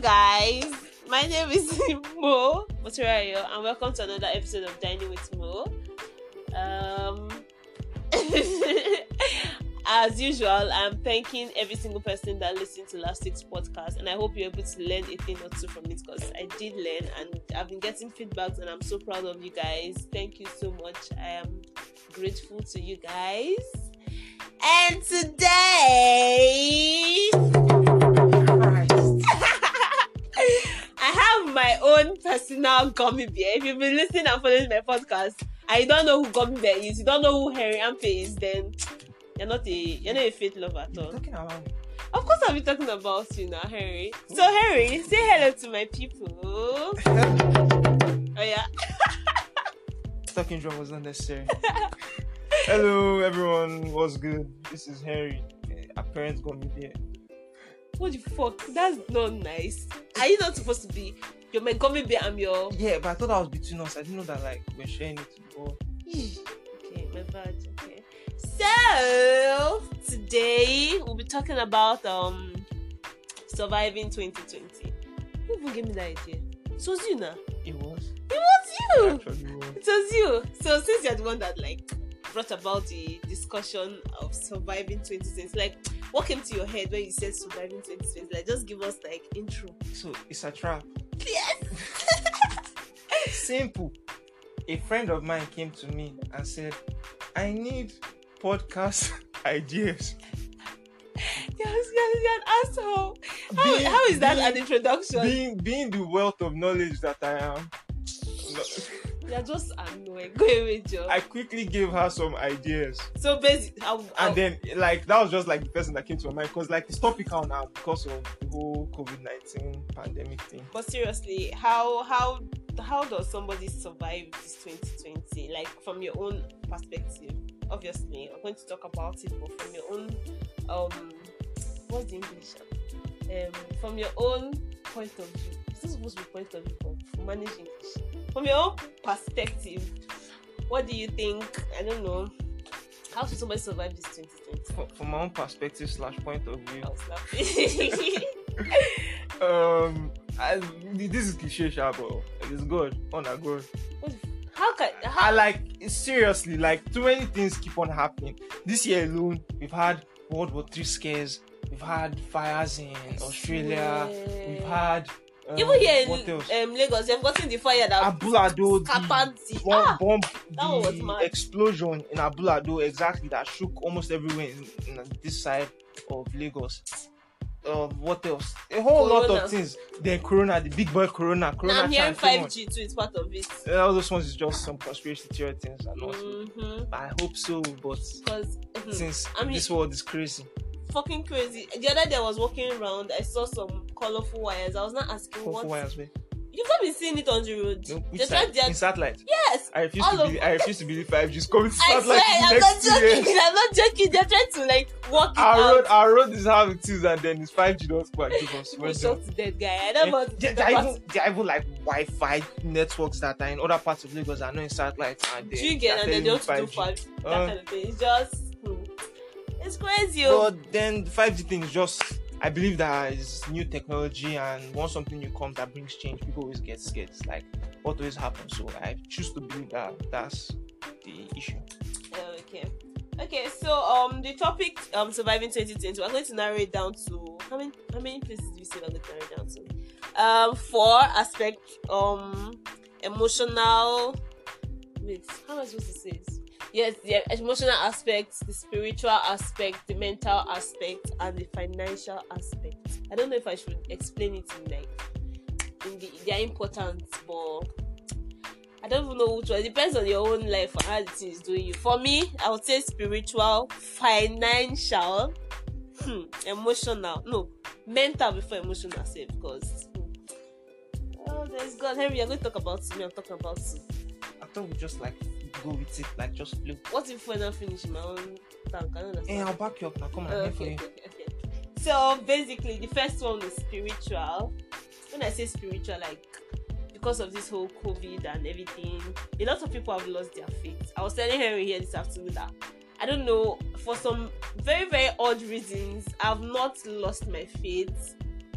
guys, my name is Mo Moturayo, and welcome to another episode of Dining with Mo. Um, as usual, I'm thanking every single person that listened to last week's podcast, and I hope you're able to learn a thing or two from it because I did learn, and I've been getting feedbacks, and I'm so proud of you guys. Thank you so much. I am grateful to you guys. And today. I have my own personal gummy bear. If you've been listening and following my podcast, I don't know who gummy bear is, you don't know who Harry Ampe is, then you're not a you're not a faith lover at all. talking about me. Of course, I'll be talking about you now, Harry. So, hmm. Harry, say hello to my people. Oh yeah. Talking drum was unnecessary. Hello, everyone. What's good? This is Harry. Our parents got me there. What the fuck? That's not nice. Are you not supposed to be? You're my gummy bear. I'm your. Yeah, but I thought that was between us. I didn't know that like we're sharing it. Before. Okay, my bad. Okay. So today we'll be talking about um surviving 2020. Who even gave me that idea? It was you now. It was. It was you. Actually, was. It was you. So since you're the one that like brought about the discussion of surviving 2020, like what came to your head when you said surviving 2020? Like just give us like intro. So it's a trap. Yes. Simple. A friend of mine came to me and said, "I need podcast ideas." Yes, yes, you're an asshole. How, Being- how is that being- an introduction? Being being the wealth of knowledge that I am, You're just annoying. Go away, Joe. I quickly gave her some ideas. So basically, I'll, I'll, and then like that was just like the person that came to my mind because like it's topical now because of the whole COVID nineteen pandemic thing. but seriously, how how how does somebody survive this 2020? Like from your own perspective. Obviously, I'm going to talk about it, but from your own um, what's the English? Um, from your own point of view. It's not supposed to be point of view, manage English. From your own perspective, what do you think? I don't know. How should somebody survive this 2020? From, from my own perspective slash point of view, um, I, this is cliche, sha, it's good. On a good. how can I how like seriously like too many things keep on happening. This year alone, we've had World War Three scares. We've had fires in Australia. We've had um, even here in um, Lagos, they've gotten the fire that Abule-Ado, scattered the bomb, ah, bomb that was the mad. explosion in Abule-Ado exactly that shook almost everywhere in, in this side of Lagos. Uh, what else? A whole lot of things. Then Corona, the big boy Corona, Corona. now I'm hearing chant, 5G too It's part of it. All those ones is just some conspiracy theory things and all. Mm-hmm. I hope so, but Because since I mean- this world is crazy, fucking crazy. The other day I was walking around, I saw some colorful wires. I was not asking for what. wires. You've not been seeing it on the road. No, which side? they're- In satellite. yes. I refuse all to of- believe. I refuse to believe 5G is coming to I swear, satellite I'm not next two years. joking. I'm not joking. They're trying to like work it Our out. road, our road is how it is, and then it's 5G not quite give us. Well shocked to death, guy. I don't Eh, know. there, are even, there are even like Wi-Fi networks that are in other parts of Lagos that are not in satellite. And Do you get and then they want to do 5G. five that Uh, kind of thing. It's just hmm. It's crazy. oh. But then the 5G thing is just, I believe that it's new technology, and once something new comes that brings change, people always get scared. It's like what always happens. So I choose to believe that that's the issue. Okay. Okay, so um the topic um surviving 2020, we're going to narrow it down to how many how many places do we say we're going to narrow it down to? Um four aspect um emotional wait, how am I supposed to say it? Yes, the emotional aspect, the spiritual aspect, the mental aspect, and the financial aspect. I don't know if I should explain it in like in the their importance, but I don't even know which one. It depends on your own life and how thing is doing you. For me, I would say spiritual, financial, hmm, emotional. No, mental before emotional self. Because oh, there's God. Henry, you're going to talk about me. I'm talking about you. I thought we just like go with it, like just flow. What if when I finish my own tank? I don't eh, understand. Hey, I'll back you up now. Come on, I'm here for okay, okay, okay, okay. So basically, the first one is spiritual. When I say spiritual, like because of this whole COVID and everything, a lot of people have lost their faith. I was telling Henry here this afternoon that I don't know for some very very odd reasons I've not lost my faith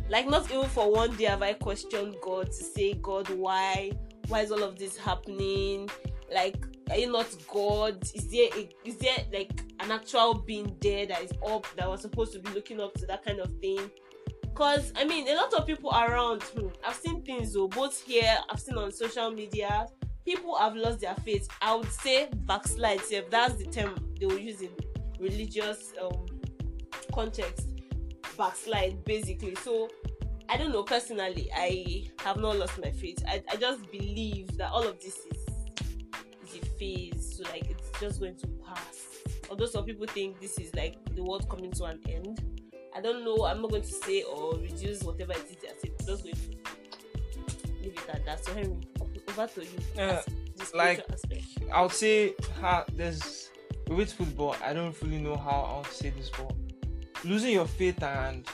Like not even for one day have I questioned God to say, God, why? Why is all of this happening? Like, are you not God? Is there a, is there like an actual being there that is up that was supposed to be looking up to that kind of thing? Cause I mean, a lot of people around. Hmm, I've seen things though, both here. I've seen on social media. People have lost their faith. I would say backslide. If that's the term they will use in religious um context, backslide basically. So I don't know. Personally, I have not lost my faith. I, I just believe that all of this is phase. So like it's just going to pass. Although some people think this is like the world coming to an end. I don't know. I'm not going to say or reduce whatever it is they are saying. I'm just going to leave it at that. So Henry, over to you. Uh, as the spiritual like- I would say ha, there's with football. I don't fully know how I would say this, but losing your faith and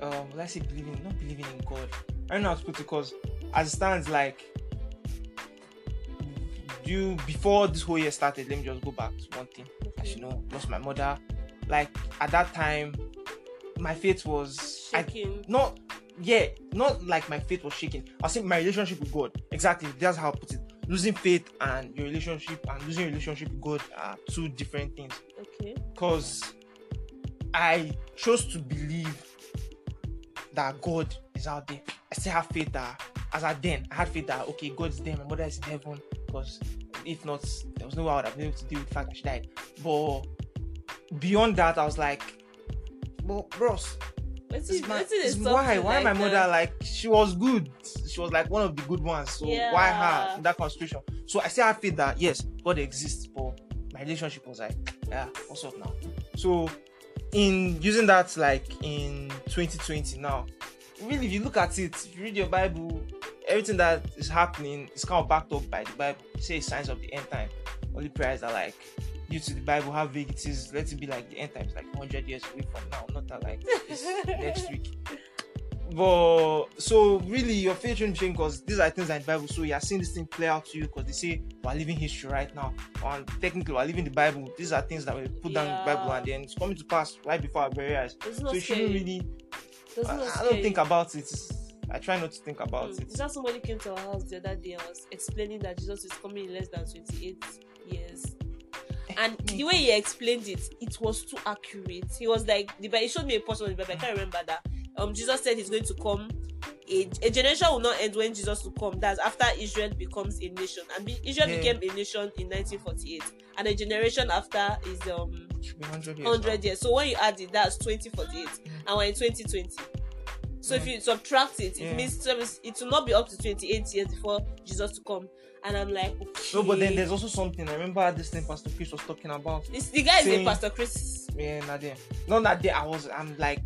um, let's say believing, not believing in God. I don't know how to put it because as it stands, like you before this whole year started. Let me just go back to one thing. As you know, lost my mother. Like at that time, my faith was I shaking. not yeah, not like my faith was shaking. I think my relationship with God. Exactly, that's how I put it. Losing faith and your relationship and losing your relationship with God are two different things. Okay. Because I chose to believe that God is out there. I still have faith that as I then I had faith that okay, god's there, my mother is in heaven. Because if not, there was no way I would have been able to deal with the fact that she died. But beyond that, I was like, well, bros, it's it, my- it's is why why like my that? mother like she was good. She was like one of the good ones. So why her in that concentration so i still have faith that yes god exists but my relationship was like yeah what's up now? So in using that like in 2020 now really if you look at it if you read your bible everything that is happening is kind of backed up by the bible it says signs of the end time only prayers are like due to the bible how vague it is let it be like the end times like 100 years away from now not that like it's next week but so really your faith shouldn't change because these are things that in the Bible. So you're seeing this thing play out to you because they say we're living history right now. And technically we're living the Bible. These are things that we put down in the Bible and then it's coming to pass right before our very eyes. So you shouldn't really I, I don't think about it. I try not to think about Mm. it. Is that somebody came to our house the other day and was explaining that Jesus is coming in less than 28 years? And the way he explained it, it was too accurate. He was like, he showed me a portion of the Bible. I can't remember that. Um, Jesus said he's going to come. A, a generation will not end when Jesus will come. That's after Israel becomes a nation, and be, Israel Yeah. became a nation in 1948, and a generation after is um It should be 100 years. 100 years. So when you add it, that's 2048, and we're in 2020. So if you subtract it, it Yeah. means it will not be up to 28 years before Jesus to come. And I'm like, okay. No, but then there's also something. I remember this thing Pastor Chris was talking about. This, the guy is saying- a Pastor Chris. Yeah, not there. Not that day. I was. I'm like.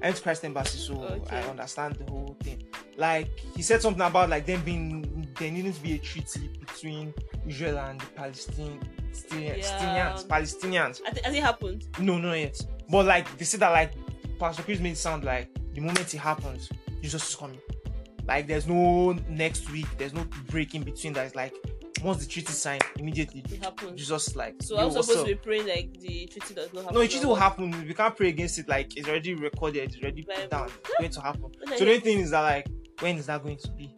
I went to Christ Embassy, so Okay. I understand the whole thing. Like he said something about like them being there needing to be a treaty between Israel and the Palestine, Palestinians, Yeah. Palestinians. Has it happened? No, no, yet. But like they said that like Pastor Chris made it sound like the moment it happens, Jesus is coming. Like there's no next week, there's no break in between. That is like once the treaty is signed, immediately It happened. Jesus like. So I'm supposed up? to be praying like the treaty does not happen. No, it treaty will happen. We can't pray against it. Like it's already recorded. It's already put down. It's going to happen. So the only thing is that like when is that going to be?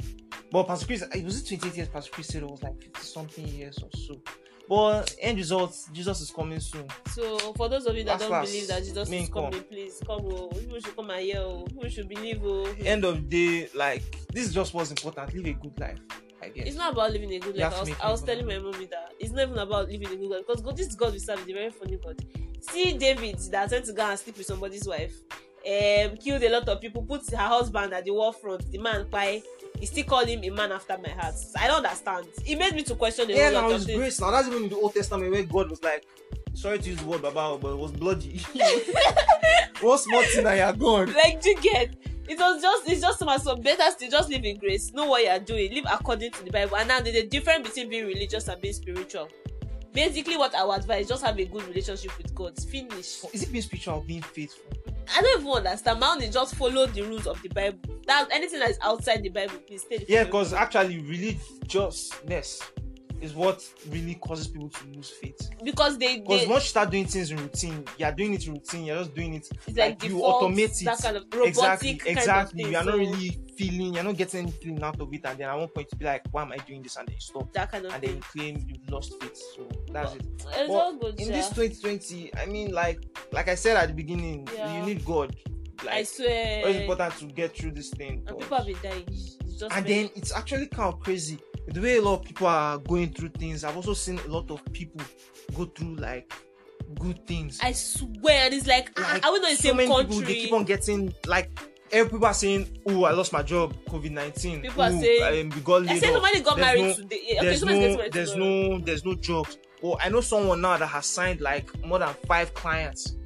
But Pastor Chris, it was it 28 years. Pastor Chris said it was like 50 something years or so. But end results, Jesus is coming soon. So for those of you that Last, don't last, believe that Jesus is come. coming, please come. Oh, people should come and hear. Oh, people should believe. Oh, End of day, like this is just what's important. Live a good life. I guess. It's not about living a good life. I was, I was telling my mommy that it's not even about living a good life because God, this God we serve is a very funny God. See David that went to go and sleep with somebody's wife, um, killed a lot of people, put her husband at the war front. The man why he still call him a man after my heart. I don't understand. It made me to question a yeah, whole now it's grace. Now that's even in the Old Testament where God was like, sorry to use the word Baba, but it was bloody. One small thing and you're gone. Like, do you get? It was just, it's just so better to just live in grace. Know what you are doing. Live according to the Bible. And now there's a difference between being religious and being spiritual. Basically, what I would advise just have a good relationship with God. Finish. Is it being spiritual or being faithful? I don't even understand. My own is just follow the rules of the Bible. That anything that is outside the Bible, please stay. Yeah, because actually religiousness is what really causes people to lose faith. because they, Because once you start doing things in routine, you're doing it in routine. You're just doing it it's like, like, you automate it. that kind of robotic exactly, kind exactly. of you are not really feeling. You're not getting any feeling out of it, and then at one point you be like, "Why am I doing this?" And then you stop, that kind of and then you claim you've lost faith. So that's it. It's But all good. in sha. this 2020 i mean like like i said at the beginning Yeah. you need god I like swear. it's important to get through this thing and people have been dying. It's just and then it's actually kind of crazy the way a lot of people are going through things i've also seen a lot of people go through like good things I swear, it's like, ah, like are we not in the so same many country? people they keep on getting like every people are saying oh i lost my job covid-19 People are Ooh, saying- um, we got I laid said off. somebody got There's married no- today. Okay, there's no married there's tomorrow. no there's no jobs or i know someone now that has signed like more than five clients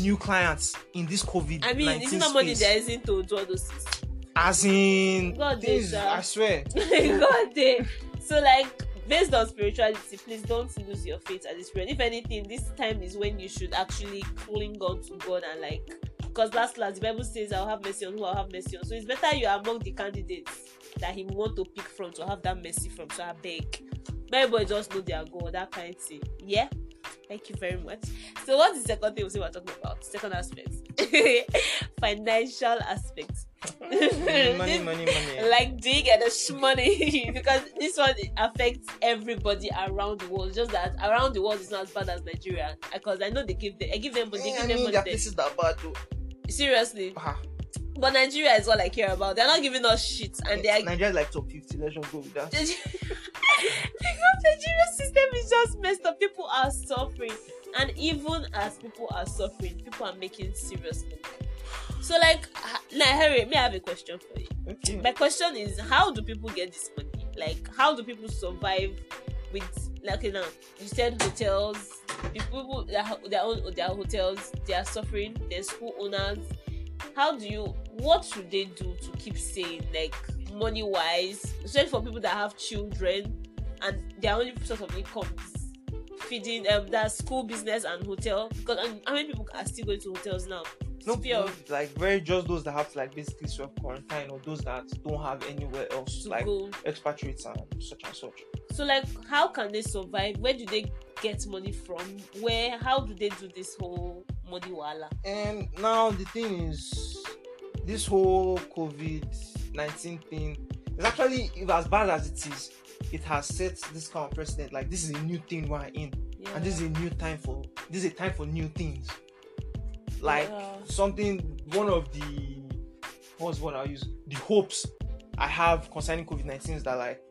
new clients in this covid I mean, is it not money there isn't to do all those things? As in God things, sha. i swear God damn. So like based on spirituality, please don't lose your faith at this period. If anything, this time is when you should actually cling on to God and like because last last the Bible says I'll have mercy on who I'll have mercy on. So it's better you are among the candidates that he want to pick from to have that mercy from. So I beg. Everybody just know their God, that kind of thing. Yeah. Thank you very much. So what's the second thing we we're talking about? Second aspect. Financial aspect. Mm, money money money money like do you get the money because this one affects everybody around the world just that around the world is not as bad as nigeria because i know they give them i give them money they give I them mean, money there places that bad though. seriously but nigeria is all i care about they're not giving us shit and they're Nigeria is like top 50 let's just go with that the Nigeria system is just messed up. People are suffering, and even as people are suffering, people are making serious money. So, like, now, Harry, may I have a question for you? okay My question is, how do people get this money? Like, how do people survive with, like, okay, now you said hotels, people that their own their hotels, they are suffering. There's school owners. How do you? What should they do to keep sane, like money wise, especially for people that have children and their only source of income feeding um that school business and hotel because um, how many people are still going to hotels now? no Fear of like very just those that have to like basically self quarantine or those that don't have anywhere else like go. expatriates and such and such So like how can they survive? Where do they get money from? Where how do they do this whole money wala? And now the thing is, this whole COVID 19 thing is actually, as bad as it is, it has set this kind of precedent. Like, this is a new thing we're in, Yeah. and this is a new time for this is a time for new things. Like, Yeah. something, one of the what's what I'll use the hopes I have concerning COVID 19 is that, like,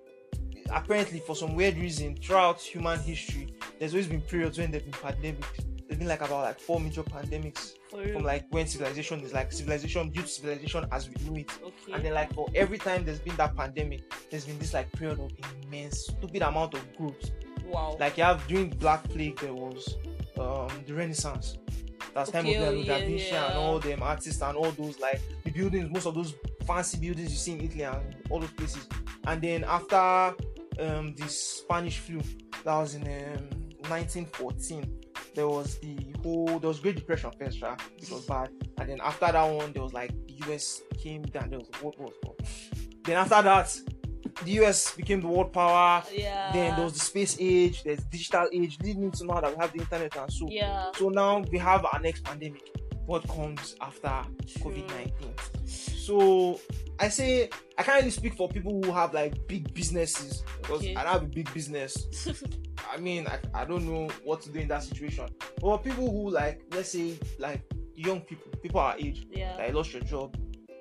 apparently, for some weird reason, throughout human history, there's always been periods when there've been pandemics. There's been like about like four major pandemics from like when civilization is like civilization due to civilization as we know it okay. and then like for every time there's been that pandemic there's been this like period of immense stupid amount of growth wow. like you have during black plague there was um the renaissance that's time of Okay, oh, Leonardo da yeah, Vinci yeah. and all them artists and all those like the buildings most of those fancy buildings you see in Italy and all those places and then after um the Spanish flu that was in um, 1914 there was the whole there was Great Depression first, right? It was bad, and then after that one, there was like the US came down. There was War. War. Then after that, the US became the world power. yeah. Then there was the space age. There's digital age, leading to now that we have the internet and so. yeah. So now we have our next pandemic. What comes after COVID nineteen? So I say I can't really speak for people who have like big businesses because Okay. I don't have a big business. I mean, I, I don't know what to do in that situation. But people who like, let's say, like young people, people our age, yeah. that lost your job,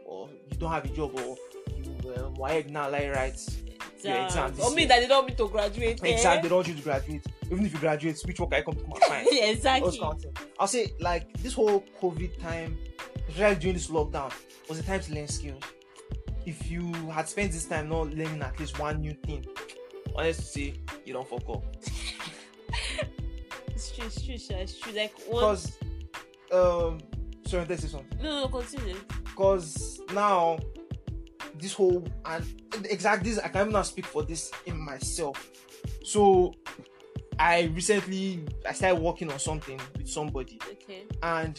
or you don't have a job, or you um, were now like right, your exam Or me year. that they don't want me to graduate. eh? exactly, they don't want you to graduate. Even if you graduate, which work I come to my? Yeah, exactly. kind of thing. I'll say like this whole COVID time, especially during this lockdown, was a time to learn skills. If you had spent this time not learning at least one new thing, honestly, say you don't fuck up. It's true, it's true, it's true. Like. Because um sorry, let's say something. No, no, continue. Because now this whole and exactly this I can even not speak for this in myself. So I recently I started working on something with somebody Okay. and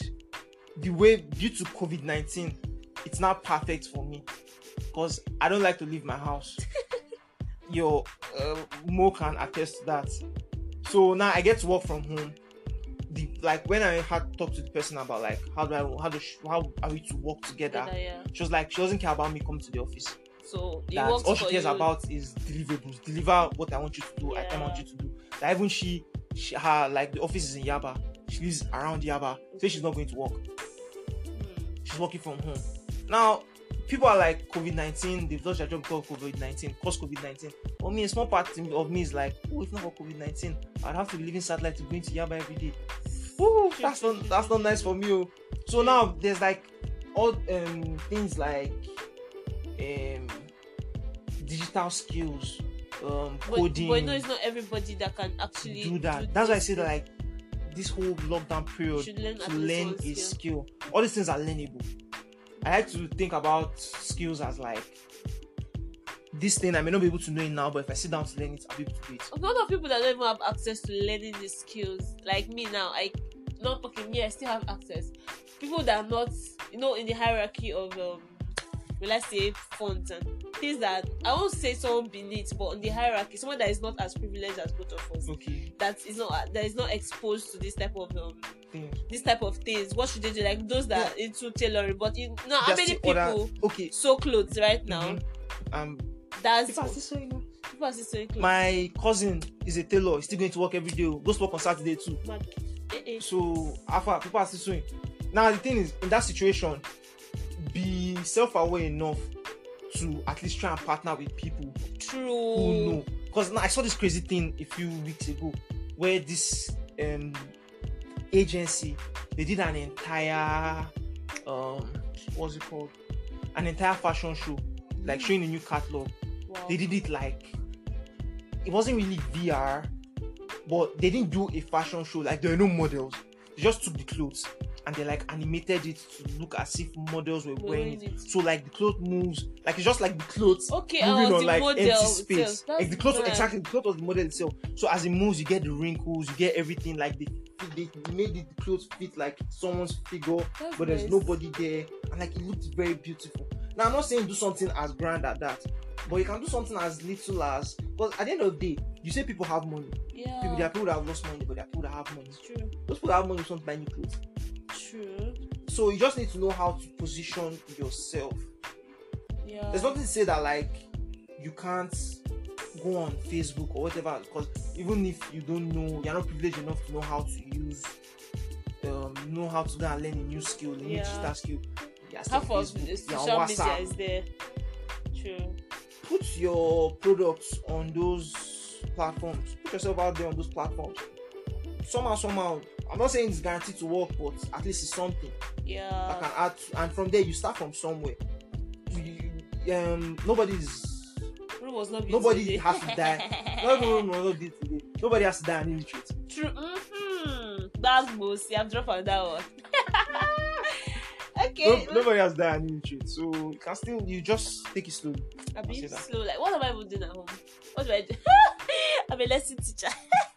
the way due to COVID nineteen, it's not perfect for me because I don't like to leave my house. your uh, Mo can attest to that. So now I get to work from home. The like when I had talked to the person about like how do I how do sh- how are we to work together? Together, yeah. She was like she doesn't care about me coming to the office. So That all she cares you. about is deliverables. Deliver what I want you to do. I, I want you to do. That even she, she her like the office is in Yaba. She lives around Yaba. so she's not going to work. Hmm. She's working from home. Now, people are like COVID 19, they've lost their job because COVID 19, cause COVID 19. For me, a small part of me is like, oh, if not for COVID 19, I'd have to be living satellite to going to Yaba every day. Ooh, that's not that's not nice for me. oh. So now there's like all um things like um digital skills, um coding but you know, it's not everybody that can actually do that. That's why I say that like this whole lockdown period learn to learn a skill. skill. All these things are learnable. I like to think about skills as like this thing I may not be able to know it now, but if I sit down to learn it, I'll be able to do it. A lot of people that don't even have access to learning these skills, like me now, I not okay, me, I still have access. People that are not, you know, in the hierarchy of um will I say funds and things that I won't say someone beneath, but on the hierarchy, someone that is not as privileged as both of us, Okay, that is not that is not exposed to this type of um this type of things. What should they do? Like those that are into tailoring, but you know how many still other- people Okay, sew clothes right now? mhm. um, That's people are still sewing now. people are still sewing clothes. my cousin is a tailor. He's still going to work every day. oh. Goes to work on Saturday too. Mad. Eh, eh. So after people are still sewing. Now the thing is, in that situation, be self-aware enough to at least try and partner with people True. who know. Because now I saw this crazy thing a few weeks ago where this um agency they did an entire um what's it called? An entire fashion show, like showing a new catalog. Wow. They did it like it wasn't really VR, but they didn't do a fashion show, like there were no models. They just took the clothes and they like animated it to look as if models were wearing it. So like the clothes moves, like it's just like the clothes Okay, moving was on like empty space. Like the clothes, nice. exactly. The clothes was the model itself. So as it moves, you get the wrinkles, you get everything. Like they, they, made the clothes fit like someone's figure, That's but there's nice. nobody there, and like it looked very beautiful. Now I'm not saying do something as grand as that, but you can do something as little as. Because at the end of the day, you say people have money. Yeah. People, there are people that have lost money, but there are people that have money. It's true. Those people that have money don't buy new clothes. So you just need to know how to position yourself. Yeah. There's nothing to say that like you can't go on Facebook or whatever because even if you don't know, you're not privileged enough to know how to use, um, know how to go and learn a new skill, a new Yeah. digital skill. Half of the social media is there. True. Put your products on those platforms. Put yourself out there on those platforms. Somehow, somehow. I'm not saying it's guaranteed to work, but at least it's something. Yeah. can add to- and from there you start from somewhere you, you- um nobody's was not nobody has to die no no no no did today nobody has to die an illiterate True. Mm-hmm. That's most. You have dropped on that one. okay. no, nobody has to die an illiterate so you can still you just take it I'll I'll be slow. Like, what am I even doing at home? What do I do? I'm a lesson teacher.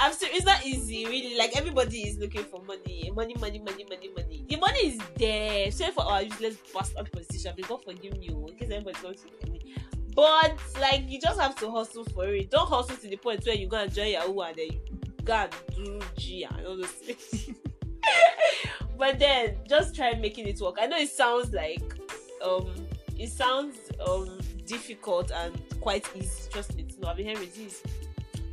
I'm serious. It's not easy, really. Like everybody is looking for money, money, money, money, money, money. The money is there. Sorry for our useless bastard position. May God forgive me, oh, in case anybody wants to me. But like, you just have to hustle for it. Don't hustle to the point where you go and join Yahoo and then you go and do G and all those things. but then just try making it work. I know it sounds like um it sounds um difficult and quite easy. Trust me, it's not. I've been hearing it is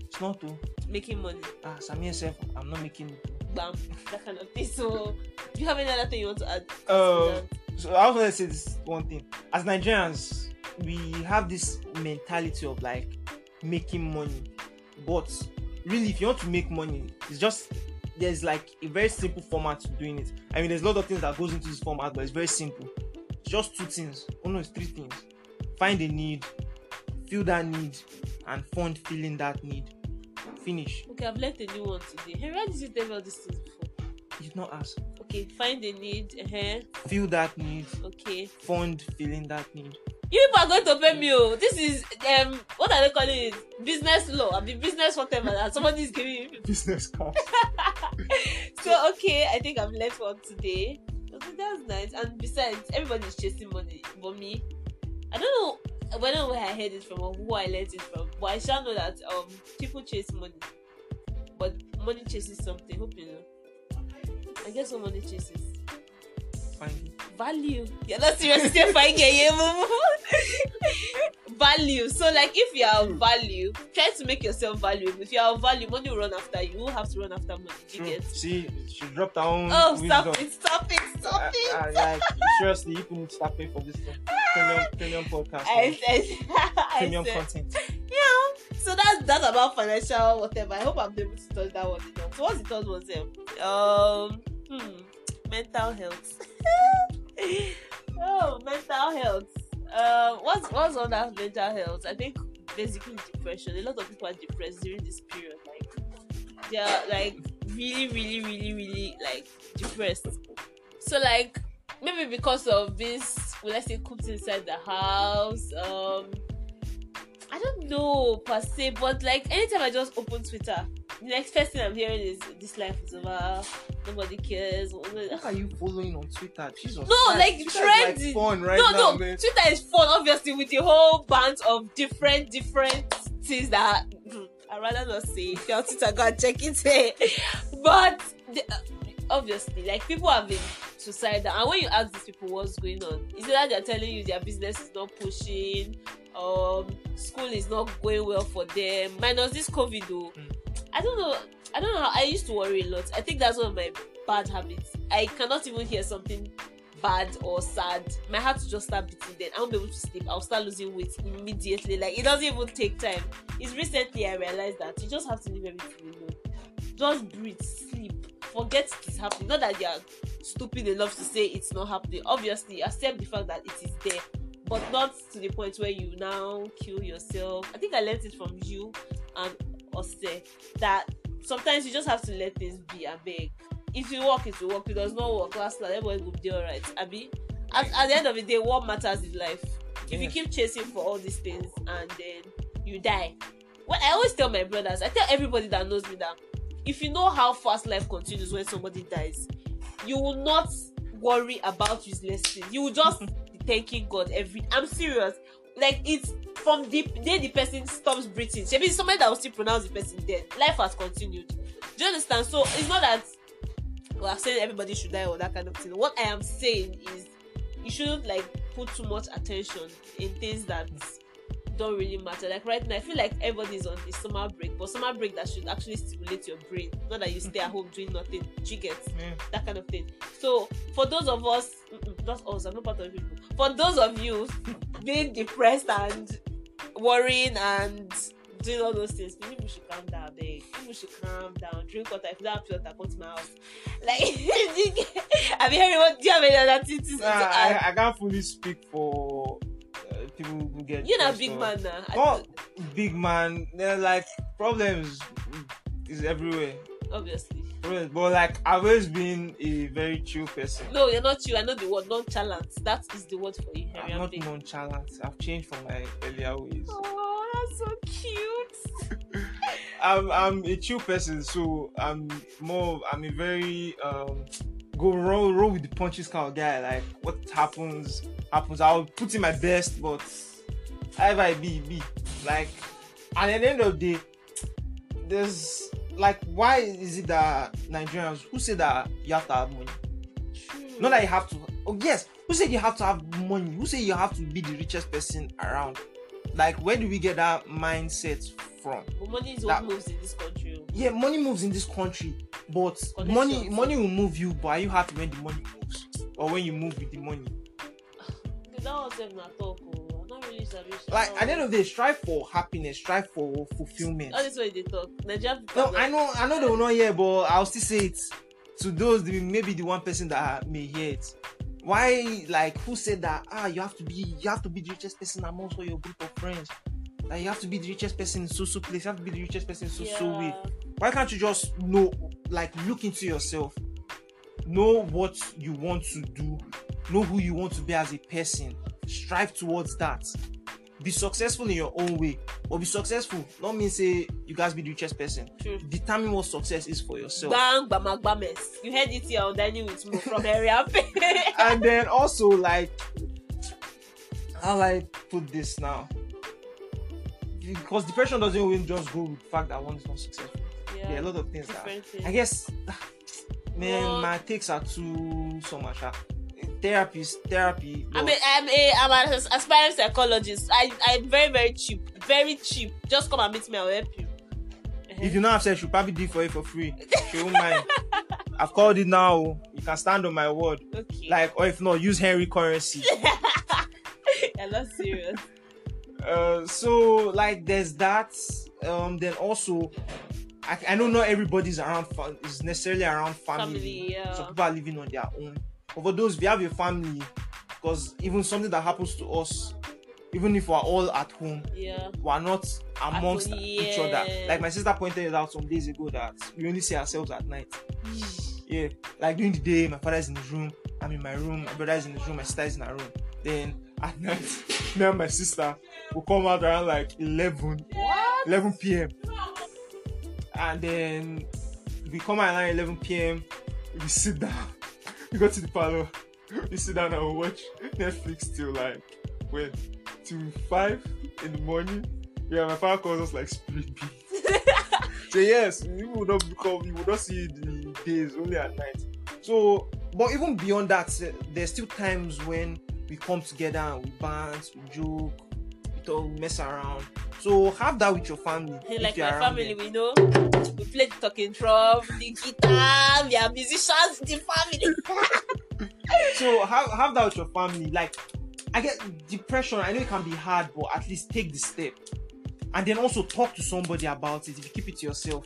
it's not to making money, ah Samir self i'm not making bam, that kind of thing. So, do you have any other thing you want to add? uh, so i was going to say this one thing. As nigerians we have this mentality of like making money. But really if you want to make money it's just there's like a very simple format to doing it. I mean there's a lot of things that goes into this format but it's very simple. It's just two things. Oh no it's three things. Find a need feel that need and fund filling that need finish Okay, I've learned a new one today. Hey, where did you tell me all these things before? you did not ask Okay, find a need. Uh-huh. feel that need Okay. fund feeling that need You people are going to pay me. Oh. This is um what are they calling it? Business law. I mean business whatever. that somebody is giving me business card so okay, I think I've left one today. Okay, that's nice. And besides, everybody's chasing money. But me, I don't know. I don't know where I heard it from or who I learned it from, but I shall know that um people chase money, but money chases something. Hope you know. I guess what money chases Fine. Value. You're not serious. Say fine, yeah, yeah, mumu. value. So, like, if you are of value, try to make yourself valuable. If you are of value, money will run after you. You will have to run after money. You True. get? See, she dropped her own Oh, wisdom. stop it! Stop it! Stop it! uh, like seriously, you can start paying for this premium premium podcast, I said, I premium said, content. yeah. So that's that's about financial whatever. I hope I'm able to touch that one enough. So what's the third one, Sam? Um, hmm, mental health. oh, mental health. Uh, what's what's on that mental health? I think basically depression. A lot of people are depressed during this period. Like they are like really, really, really, really like depressed. So like maybe because of this, well, let's say cooped inside the house. Um, I don't know per se, but like anytime I just open Twitter, the next first thing I'm hearing is this life is over. Nobody cares. What are you following on Twitter? Jesus. No, Christ, like, Twitter is, trending. fun right no, now, no, man. Twitter is fun, obviously, with the whole bunch of different, different things that I'd rather not say. If you're on Twitter, go and check it. but the, uh, obviously, like people have been suicidal, and when you ask these people what's going on, is it that they're telling you their business is not pushing, um, school is not going well for them, minus this COVID though. Mm. I don't know. I don't know how I used to worry a lot. I think that's one of my bad habits. I cannot even hear something bad or sad. My heart will just start beating then. I won't be able to sleep. I'll start losing weight immediately. Like it doesn't even take time. It's recently I realized that you just have to leave everything alone. Just breathe, sleep. Forget it is happening. Not that you're stupid enough to say it's not happening. Obviously, accept the fact that it is there. But not to the point where you now kill yourself. I think I learned it from you and Oste that sometimes you just have to let things be a beg. If you work, it will work. If it does not work, last night everybody will be alright. Abi, at, at the end of the day, what matters is life. If you keep chasing for all these things and then you die, well, I always tell my brothers, I tell everybody that knows me that if you know how fast life continues when somebody dies, you will not worry about useless things. You will just be thanking God every. I'm serious. Like it's from the day the person stops breathing. Maybe somebody that will still pronounce the person dead. Life has continued. Do you understand? So it's not that well, I'm saying everybody should die or that kind of thing. What I am saying is you shouldn't like put too much attention in things that don't really matter. Like right now, I feel like everybody is on a summer break, but summer break that should actually stimulate your brain, not that you stay at home doing nothing. You get Yeah. that kind of thing? So for those of us, not us, I'm not part of people. For those of you being depressed and worrying and doing all those things, people should calm down. They people should calm down. Drink water. If you don't have water, come to my house. Like, heard what? Do you have any other things to Nah? I, I can't fully speak for people who get. You're not a big man now. Oh, big man. They're like problems is everywhere. obviously. But like I've always been a very chill person. No, you're not you. I know the word nonchalant. That is the word for you, I'm not big. nonchalant. I've changed from my earlier ways. Oh, that's so cute. I'm I'm a chill person, so I'm more. I'm a very um go roll roll with the punches kind of guy. Like what happens happens. I'll put in my best, but however I be be like. And at the end of the day, there's like why is it that Nigerians who say that you have to have money? Not that you have to. Oh yes, who said you have to have money? Who say you have to be the richest person around? Like where do we get that mindset from? But money is That- what moves in this country. Oh. yeah, money moves in this country, but money money will move you. But are you happy when the money moves, or when you move with the money? That was them not talk. Oh, not really sabi. sha. Like at the end of the day, strive for happiness, strive for fulfillment. all this way they talk. Nigerian people. No, I know, I know they will not hear, but I'll still say it to those maybe the one person that may hear it. Why, like, who said that? Ah, you have to be, you have to be the richest person amongst all your group of friends. Like, you have to be the richest person in so so place. You have to be the richest person in so so way. Why can't you just know like look into yourself know what you want to do know who you want to be as a person strive towards that be successful in your own way but be successful not mean say you guys be the richest person True. determine what success is for yourself Bang, bama, bames. You heard it here on Dining with Mo from area. and then also like how I put this now? Because depression doesn't even just go with the fact that one is not successful. Yeah. There are a lot of things that things. I guess man, Well- my takes are too so much. ah. Therapy therapy. I mean, I'm a I'm an aspiring psychologist. I I'm very very cheap, very cheap. Just come and meet me. I'll help you. if you know I've said she'll probably do for you for free. She won't mind. I've called it now. You can stand on my word. okay, Like, or if not, use Henry currency. I'm not serious. uh, so like, there's that. Um, then also, I, I know not everybody's around. Fa- is necessarily around family. Family, yeah. Some people are living on their own. But for those, you have a family, because even something that happens to us, even if we're all at home, Yeah. we're not amongst home, each other. Like my sister pointed it out some days ago that we only see ourselves at night. Hmm. Yeah, like during the day, my father's in his room, I'm in my room, my brother's in his room, my sister's in her room. Then at night, me and my sister will come out around like 11, What? 11 p.m. And then we come out around 11 p.m. We sit down, we go to the parlor, we sit down and we watch Netflix till like when till five in the morning. Yeah, my father calls us like spirit beings. so yes, you will not become you will not see the days only at night. So, but even beyond that, eh, there's still times when we come together and we dance, we joke, we mess around. So have that with your family. Like my family, them. we know we play the talking drum, the guitar, we are musicians the family. So have have that with your family. Like I get depression. I know it can be hard, but at least take the step, and then also talk to somebody about it. If you keep it to yourself,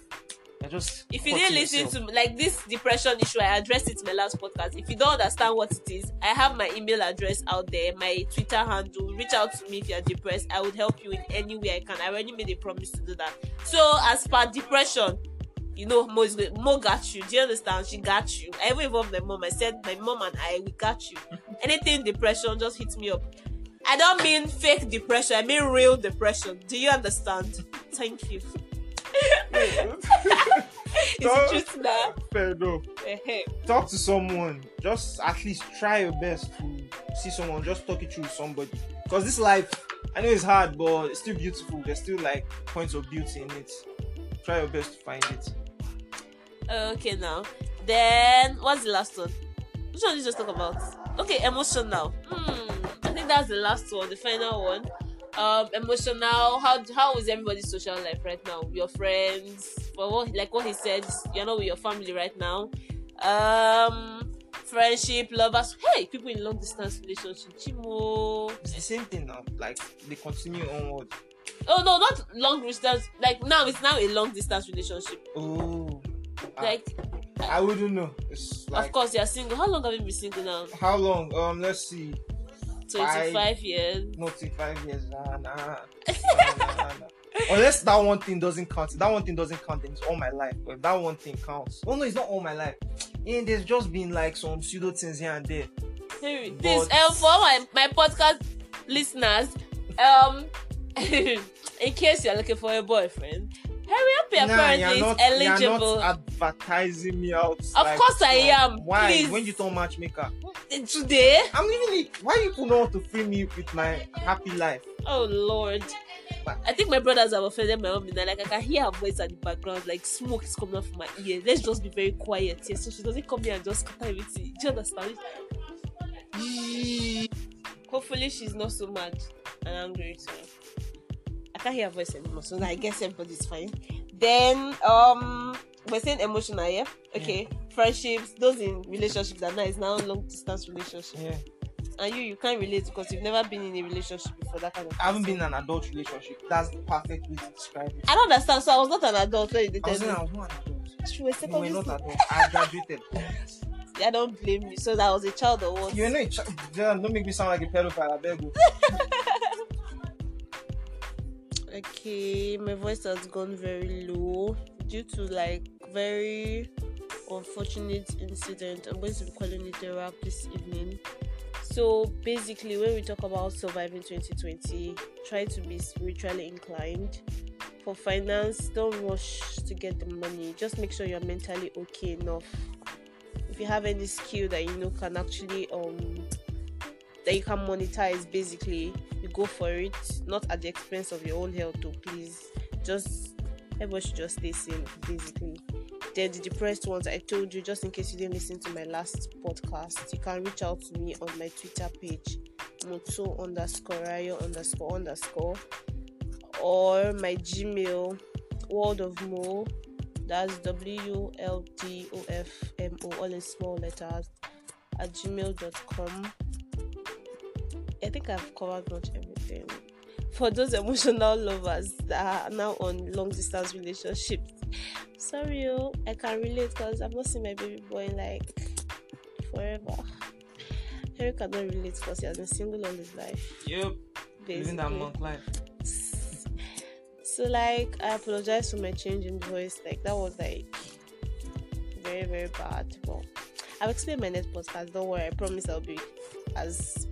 you're just if you didn't listen yourself. to like this depression issue i addressed it in my last podcast. If you don't understand what it is i have my email address out there my twitter handle. Reach out to me if you're depressed. I would help you in any way i can. I already made a promise to do that. So as per depression you know mo is mo got you. Do you understand? She got you. I even involved my mom. I said my mom and i we got you. Anything depression just hit me up. I don't mean fake depression. I mean real depression. Do you understand? Thank you it's Don't- truth now? Fair enough. Talk to someone. Just at least try your best to see someone. Just talk it through somebody. Because this life i know it's hard but it's still beautiful. There's still like points of beauty in it. Try your best to find it. Okay now. Then what's the last one? Which one did you just talk about? Okay emotional. Hmm i think that's the last one the final one um emotional how how is everybody's social life right now? Your friends for what like what he said you're not with your family right now. Um friendship lovers hey people in long distance relationship chimo. It's the same thing now like they continue onward. Oh no not long distance like now it's now a long distance relationship. Oh I- like I, wouldn't know. It's like of course you're single. How long have you been single now? How long? Um let's see 25 Five. years. Not in five years nah, nah, nah, nah, nah, nah. unless that one thing doesn't count if that one thing doesn't count then it's all my life. But if that one thing counts. Oh no it's not all my life. And there's just been like some pseudo things here and there. Hey, But- this um, for my, my podcast listeners um in case you're looking for a boyfriend hurry up your Nah, apparently you're is not, You're not advertising me out. Of course I am. Why? Please. When you told matchmaker, today I'm living it. Why you not want to free me with my happy life? oh lord But- I think my brothers have offended my mom now. Like I can hear her voice at the background, like smoke is coming out from my ear. Let's just be very quiet here, so she doesn't come here and just scatter everything. Do you understand? Hopefully, she's not so mad and angry. I can't hear voice anymore. So I guess everybody's fine. Then um, we're saying emotional, yeah. Okay, friendships. Those in relationships that now is now long distance relationship. Yeah. And you, you can't relate because you've never been in a relationship before. That kind of. I haven't person. been in an adult relationship. That's the perfect way to describe it. I don't understand. So I was not an adult when you I was I was not an adult. She was You were not adult. I graduated. I don't blame you. So that I was a child or what? You were not a child. Don't make me sound like a pedophile. I beg you. Okay, my voice has gone very low due to like very unfortunate incident. I'm going to be calling it a wrap this evening. So basically, when we talk about surviving 2020, try to be spiritually inclined. For finance, don't rush to get the money. Just make sure you're mentally okay enough. If you have any skill that you know can actually um that you can monetize, basically, you go for it, not at the expense of your own health, though, please. Just everybody should just stay sane, basically. Then the depressed ones, I told you, just in case you didn't listen to my last podcast, you can reach out to me on my Twitter page, moto underscore rayo underscore underscore, or my Gmail, world of mo, that's W L D O F M O, all in small letters, at gmail.com. I think I've covered much everything. For those emotional lovers that are now on long distance relationships, sorry, oh, I can relate because I've not seen my baby boy like forever. Eric cannot relate because he has been single all his life. Yep. Living that Basically. monk life. So like I apologize for my change in voice. Like that was like very very bad. But I'll explain my next podcast. Don't worry. I promise I'll be as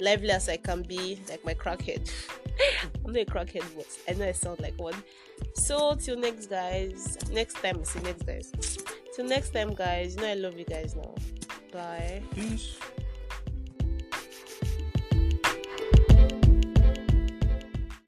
lively as I can be. Like my crackhead. I'm not a crackhead, but I know I sound like one. So till next guys. Next time. see next guys. Till next time, guys. You know I love you guys now. Bye. Peace.